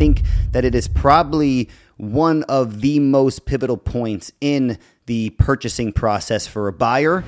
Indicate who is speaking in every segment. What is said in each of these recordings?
Speaker 1: think that it is probably one of the most pivotal points in the purchasing process for a buyer.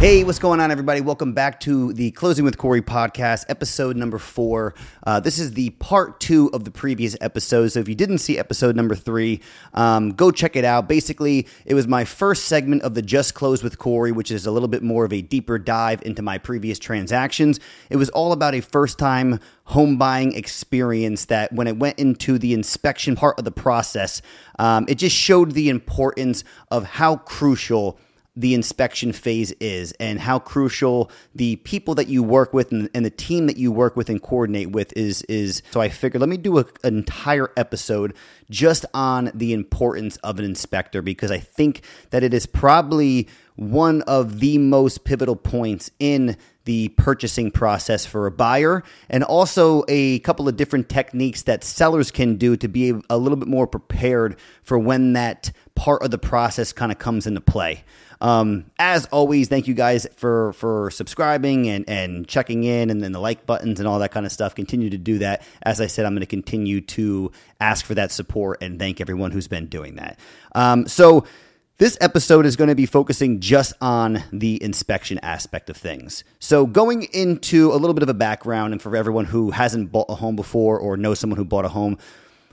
Speaker 1: Hey, what's going on, everybody? Welcome back to the Closing with Cory podcast, episode number four. Uh, this is the part two of the previous episode. So if you didn't see episode number three, um, go check it out. Basically, it was my first segment of the Just Close with Cory, which is a little bit more of a deeper dive into my previous transactions. It was all about a first time home buying experience that when it went into the inspection part of the process, um, it just showed the importance of how crucial the inspection phase is and how crucial the people that you work with and, and, the team that you work with and coordinate with is is so i figured let me do a, an entire episode just on the importance of an inspector because i think that it is probably one of the most pivotal points in the purchasing process for a buyer and also a couple of different techniques that sellers can do to be a little bit more prepared for when that part of the process kind of comes into play um, as always, thank you guys for for subscribing and and checking in, and then the like buttons and all that kind of stuff. Continue to do that. As I said, I'm going to continue to ask for that support and thank everyone who's been doing that. Um, so. This episode is going to be focusing just on the inspection aspect of things. So, going into a little bit of a background, and for everyone who hasn't bought a home before or knows someone who bought a home,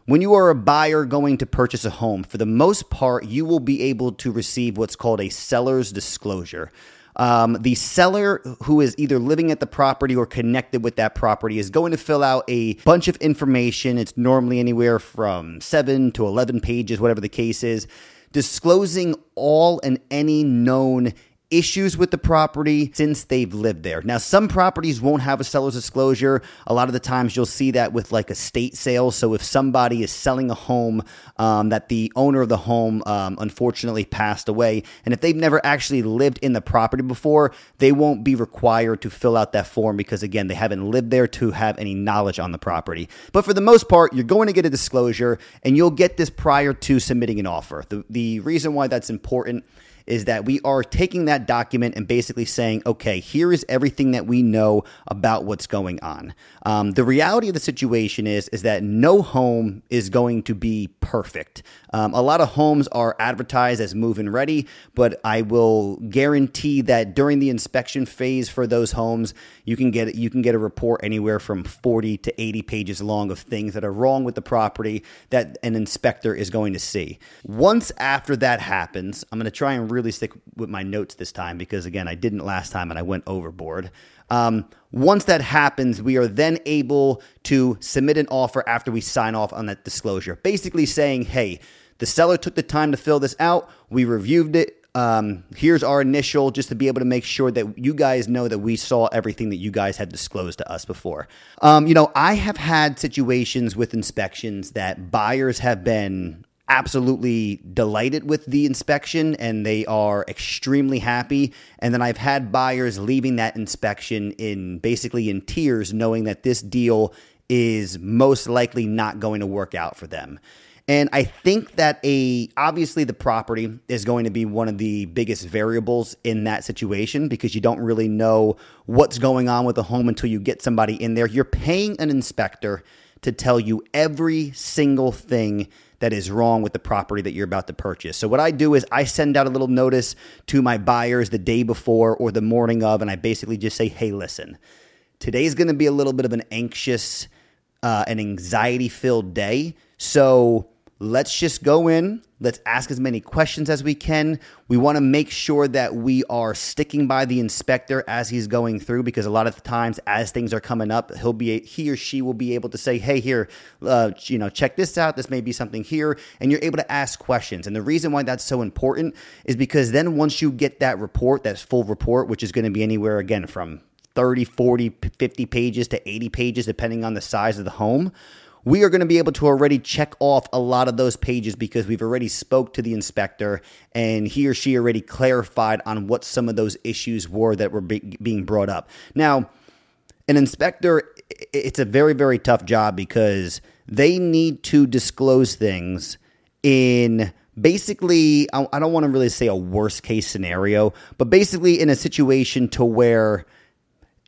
Speaker 1: when you are a buyer going to purchase a home, for the most part, you will be able to receive what's called a seller's disclosure. Um, the seller who is either living at the property or connected with that property is going to fill out a bunch of information. It's normally anywhere from seven to 11 pages, whatever the case is, disclosing all and any known issues with the property since they've lived there. Now, some properties won't have a seller's disclosure. A lot of the times you'll see that with like estate sales. So if somebody is selling a home um, that the owner of the home um, unfortunately passed away, and if they've never actually lived in the property before, they won't be required to fill out that form because, again, they haven't lived there to have any knowledge on the property. But for the most part, you're going to get a disclosure and you'll get this prior to submitting an offer. The, the reason why that's important is that we are taking that document and basically saying, okay, here is everything that we know about what's going on. Um, the reality of the situation is is that no home is going to be perfect. Um, a lot of homes are advertised as move-in ready, but I will guarantee that during the inspection phase for those homes, you can get you can get a report anywhere from 40 to 80 pages long of things that are wrong with the property that an inspector is going to see. Once after that happens, I'm going to try and really stick with my notes this time because again, I didn't last time and I went overboard. Um, once that happens, we are then able to submit an offer after we sign off on that disclosure, basically saying, hey, the seller took the time to fill this out. We reviewed it. Um, here's our initial just to be able to make sure that you guys know that we saw everything that you guys had disclosed to us before. Um, you know, I have had situations with inspections that buyers have been absolutely delighted with the inspection and they are extremely happy. And then I've had buyers leaving that inspection in basically in tears, knowing that this deal is most likely not going to work out for them. And I think that a obviously the property is going to be one of the biggest variables in that situation because you don't really know what's going on with the home until you get somebody in there. You're paying an inspector to tell you every single thing that is wrong with the property that you're about to purchase. So what I do is I send out a little notice to my buyers the day before or the morning of, and I basically just say, "Hey, listen, today's going to be a little bit of an anxious, uh, an anxiety-filled day, so." Let's just go in. Let's ask as many questions as we can. We want to make sure that we are sticking by the inspector as he's going through because a lot of the times as things are coming up, he'll be he or she will be able to say, "Hey, here, uh, you know, check this out. This may be something here," and you're able to ask questions. And the reason why that's so important is because then once you get that report, that full report, which is going to be anywhere again from 30, 40, 50 pages to 80 pages depending on the size of the home we are going to be able to already check off a lot of those pages because we've already spoke to the inspector and he or she already clarified on what some of those issues were that were be- being brought up. Now, an inspector it's a very very tough job because they need to disclose things in basically I don't want to really say a worst case scenario, but basically in a situation to where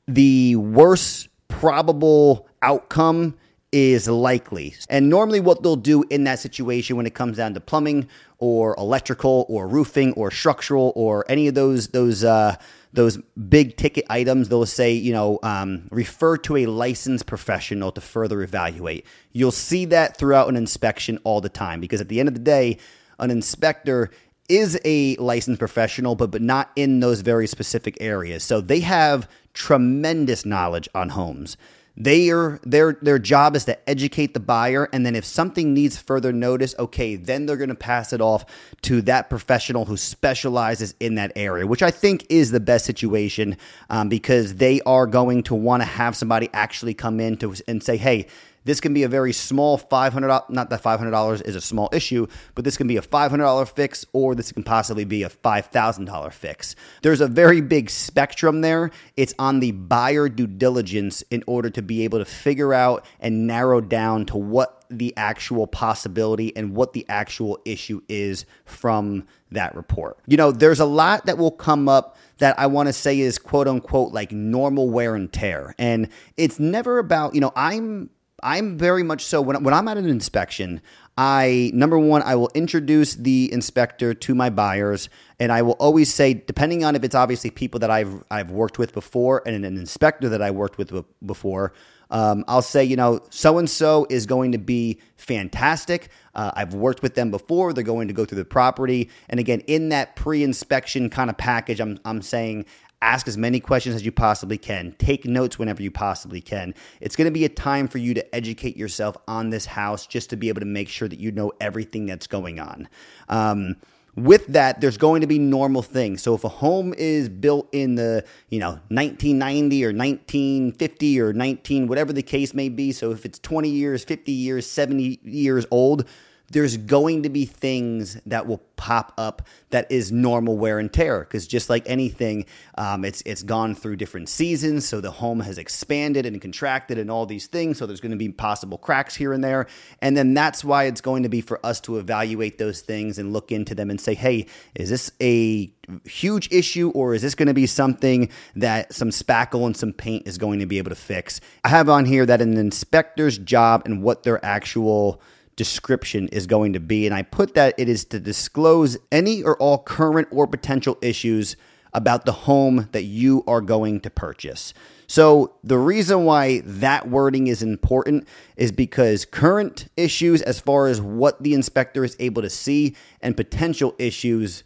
Speaker 1: the worst probable outcome is likely. And normally, what they'll do in that situation when it comes down to plumbing or electrical or roofing or structural or any of those those uh, those big ticket items, they'll say, you know, um, refer to a licensed professional to further evaluate. You'll see that throughout an inspection all the time because at the end of the day, an inspector is a licensed professional, but but not in those very specific areas. So they have tremendous knowledge on homes. They are their their job is to educate the buyer, and then if something needs further notice, okay, then they're going to pass it off to that professional who specializes in that area, which I think is the best situation um, because they are going to want to have somebody actually come in to and say, hey this can be a very small $500, not that $500 is a small issue, but this can be a $500 fix or this can possibly be a $5,000 fix. There's a very big spectrum there. It's on the buyer due diligence in order to be able to figure out and narrow down to what the actual possibility and what the actual issue is from that report. You know, there's a lot that will come up that I want to say is quote unquote like normal wear and tear. And it's never about, you know, I'm I'm very much so when, when I'm at an inspection, I number one, I will introduce the inspector to my buyers, and I will always say, depending on if it's obviously people that I've I've worked with before and an inspector that I worked with before, um, I'll say, you know, so and so is going to be fantastic. Uh, I've worked with them before. They're going to go through the property, and again, in that pre-inspection kind of package, I'm I'm saying ask as many questions as you possibly can. Take notes whenever you possibly can. It's going to be a time for you to educate yourself on this house just to be able to make sure that you know everything that's going on. Um, with that, there's going to be normal things. So if a home is built in the, you know, 1990 or 1950 or 19, whatever the case may be, so if it's 20 years, 50 years, 70 years old, there's going to be things that will pop up that is normal wear and tear because just like anything um, it's it's gone through different seasons so the home has expanded and contracted and all these things so there's going to be possible cracks here and there. And then that's why it's going to be for us to evaluate those things and look into them and say hey is this a huge issue or is this going to be something that some spackle and some paint is going to be able to fix? I have on here that an inspector's job and what their actual description is going to be. And I put that it is to disclose any or all current or potential issues about the home that you are going to purchase. So, the reason why that wording is important is because current issues, as far as what the inspector is able to see, and potential issues,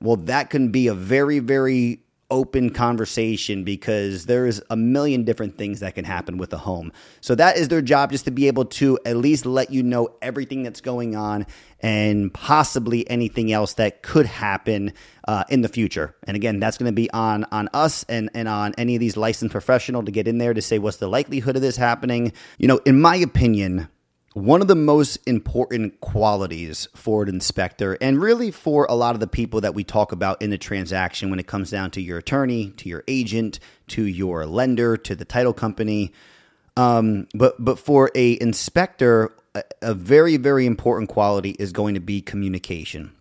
Speaker 1: well, that can be a very, very open conversation because there's a million different things that can happen with a home. So that is their job just to be able to at least let you know everything that's going on and possibly anything else that could happen uh, in the future. And again, that's going to be on on us and and on any of these licensed professional to get in there to say what's the likelihood of this happening. You know, in my opinion, one of the most important qualities for an inspector, and really for a lot of the people that we talk about in the transaction when it comes down to your attorney, to your agent, to your lender, to the title company, um, but but for a inspector, a, a very very important quality is going to be communication,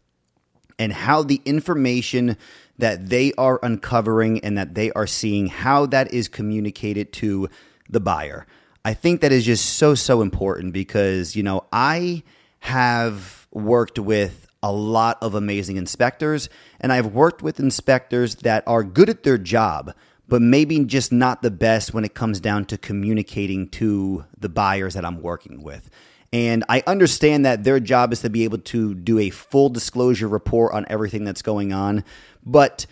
Speaker 1: and how the information that they are uncovering and that they are seeing, how that is communicated to the buyer. I think that is just so, so important because, you know, I have worked with a lot of amazing inspectors, and I've worked with inspectors that are good at their job, but maybe just not the best when it comes down to communicating to the buyers that I'm working with. And I understand that their job is to be able to do a full disclosure report on everything that's going on, but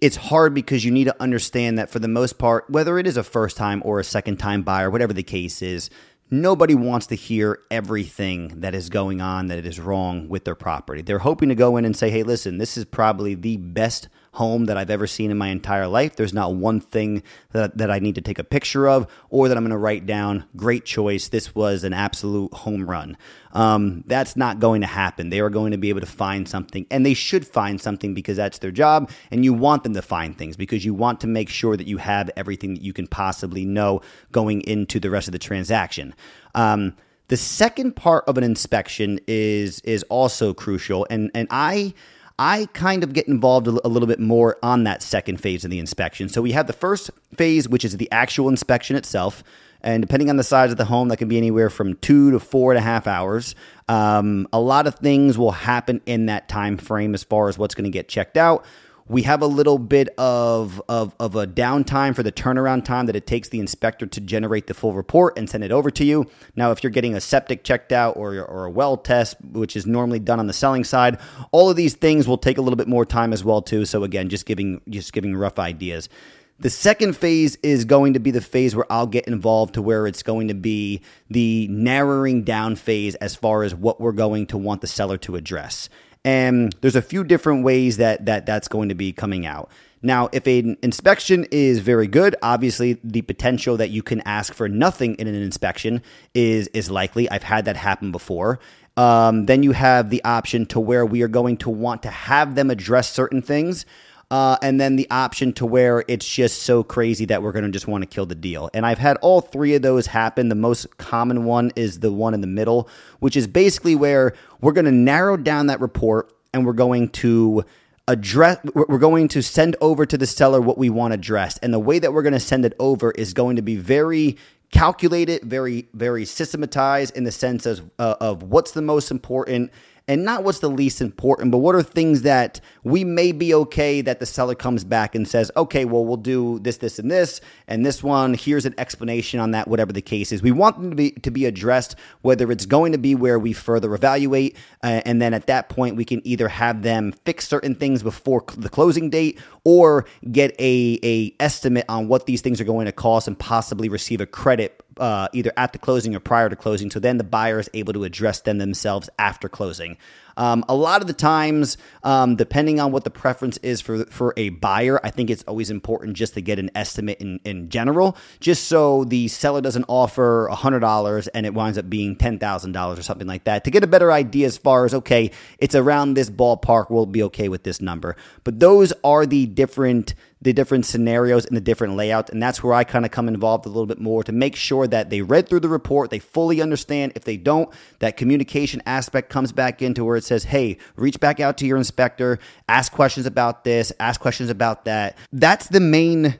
Speaker 1: it's hard because you need to understand that for the most part, whether it is a first time or a second time buyer, whatever the case is, nobody wants to hear everything that is going on that is wrong with their property. They're hoping to go in and say, hey, listen, this is probably the best home that I've ever seen in my entire life. There's not one thing that, that I need to take a picture of or that I'm going to write down. Great choice. This was an absolute home run. Um, that's not going to happen. They are going to be able to find something, and they should find something because that's their job. And you want them to find things because you want to make sure that you have everything that you can possibly know going into the rest of the transaction. Um, the second part of an inspection is is also crucial, and and I I kind of get involved a, little bit more on that second phase of the inspection. So we have the first phase, which is the actual inspection itself. And depending on the size of the home, that can be anywhere from two to four and a half hours. Um, a lot of things will happen in that time frame as far as what's going to get checked out. We have a little bit of, of, of a downtime for the turnaround time that it takes the inspector to generate the full report and send it over to you. Now, if you're getting a septic checked out or, or a well test, which is normally done on the selling side, all of these things will take a little bit more time as well too. So again, just giving just giving rough ideas. The second phase is going to be the phase where I'll get involved to where it's going to be the narrowing down phase as far as what we're going to want the seller to address. And there's a few different ways that, that that's going to be coming out. Now, if an inspection is very good, obviously the potential that you can ask for nothing in an inspection is is likely. I've had that happen before. Um, then you have the option to where we are going to want to have them address certain things. Uh, and then the option to where it's just so crazy that we're going to just want to kill the deal. And I've had all three of those happen. The most common one is the one in the middle, which is basically where we're going to narrow down that report and we're going to address we're going to send over to the seller what we want addressed and the way that we're going to send it over is going to be very calculated very very systematized in the sense of, uh, of what's the most important and not what's the least important, but what are things that we may be okay that the seller comes back and says, okay, well, we'll do this, this, and this, and this one, here's an explanation on that, whatever the case is. We want them to be, to be addressed, whether it's going to be where we further evaluate, uh, and then at that point, we can either have them fix certain things before the closing date or get a, a estimate on what these things are going to cost and possibly receive a credit uh, either at the closing or prior to closing. So then the buyer is able to address them themselves after closing. Um, a lot of the times, um, depending on what the preference is for for a buyer, I think it's always important just to get an estimate in, in general, just so the seller doesn't offer hundred dollars and it winds up being ten thousand dollars or something like that. To get a better idea as far as okay, it's around this ballpark, we'll be okay with this number. But those are the different the different scenarios and the different layouts. And that's where I kind of come involved a little bit more to make sure that they read through the report, they fully understand. If they don't, that communication aspect comes back into where it says, hey, reach back out to your inspector, ask questions about this, ask questions about that. That's the main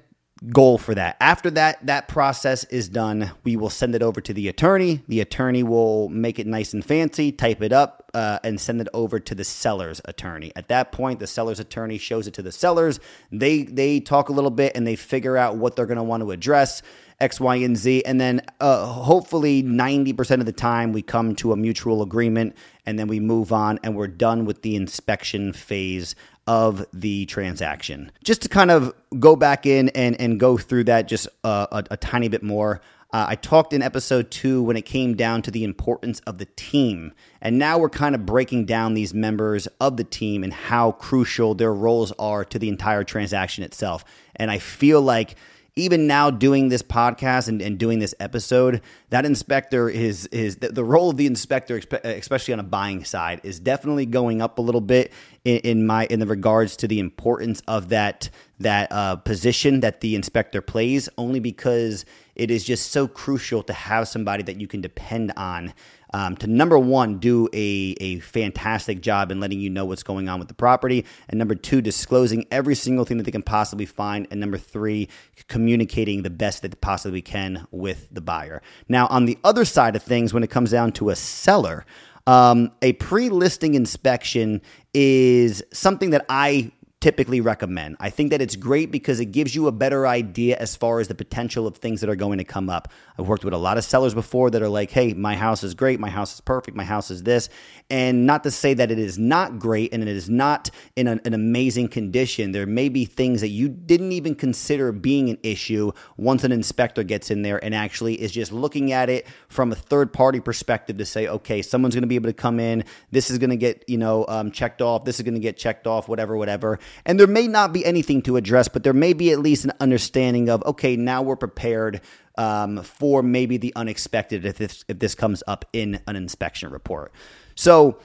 Speaker 1: goal for that. After that that process is done, we will send it over to the attorney. The attorney will make it nice and fancy, type it up, uh, and send it over to the seller's attorney. At that point, the seller's attorney shows it to the sellers. They they talk a little bit and they figure out what they're going to want to address. X, Y, and Z. And then uh, hopefully 90% of the time we come to a mutual agreement and then we move on and we're done with the inspection phase of the transaction. Just to kind of go back in and, and go through that just uh, a, a, tiny bit more. Uh, I talked in episode two when it came down to the importance of the team. And now we're kind of breaking down these members of the team and how crucial their roles are to the entire transaction itself. And I feel like even now doing this podcast and, and doing this episode, that inspector is is the, the, role of the inspector, especially on a buying side, is definitely going up a little bit in, in my in the regards to the importance of that that uh, position that the inspector plays. Only because it is just so crucial to have somebody that you can depend on um, to number one, do a, a fantastic job in letting you know what's going on with the property. And number two, disclosing every single thing that they can possibly find. And number three, communicating the best that they possibly can with the buyer. Now, on the other side of things, when it comes down to a seller, um, a pre listing inspection is something that I typically recommend. I think that it's great because it gives you a better idea as far as the potential of things that are going to come up. I've worked with a lot of sellers before that are like, hey, my house is great, my house is perfect, my house is this. And not to say that it is not great and it is not in an, an amazing condition. There may be things that you didn't even consider being an issue once an inspector gets in there and actually is just looking at it from a third party perspective to say, okay, someone's going to be able to come in, this is going to get, you know, um, checked off, this is going to get checked off, whatever, whatever and there may not be anything to address, but there may be at least an understanding of, okay, now we're prepared um, for maybe the unexpected if this, if this comes up in an inspection report. So,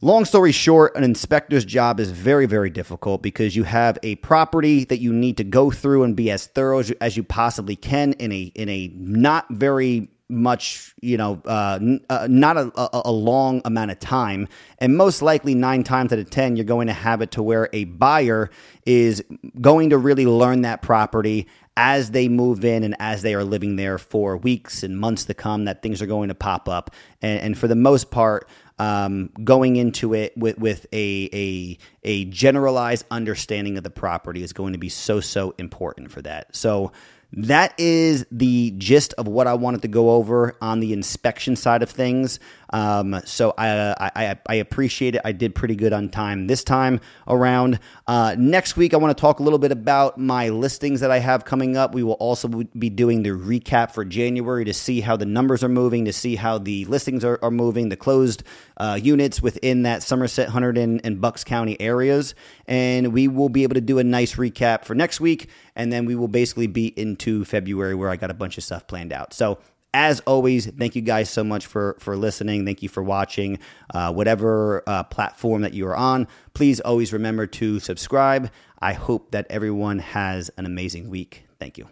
Speaker 1: Long story short, an inspector's job is very, very difficult because you have a property that you need to go through and be as thorough as you, as you possibly can in a in a not very much, you know, uh, n- uh, not a, a, a long amount of time. And most likely, nine times out of 10, you're going to have it to where a buyer is going to really learn that property as they move in and as they are living there for weeks and months to come, that things are going to pop up. And, and for the most part, um, going into it with, with a, a, a generalized understanding of the property is going to be so, so important for that. So, that is the gist of what I wanted to go over on the inspection side of things. Um, so I, I, I appreciate it. I did pretty good on time this time around. Uh, next week, I want to talk a little bit about my listings that I have coming up. We will also be doing the recap for January to see how the numbers are moving, to see how the listings are, are moving, the closed uh, units within that Somerset, Hunterdon, and, and Bucks County areas. And we will be able to do a nice recap for next week. And then we will basically be into February where I got a bunch of stuff planned out. So as always, thank you guys so much for for listening. Thank you for watching. Uh, whatever uh, platform that you are on, please always remember to subscribe. I hope that everyone has an amazing week. Thank you.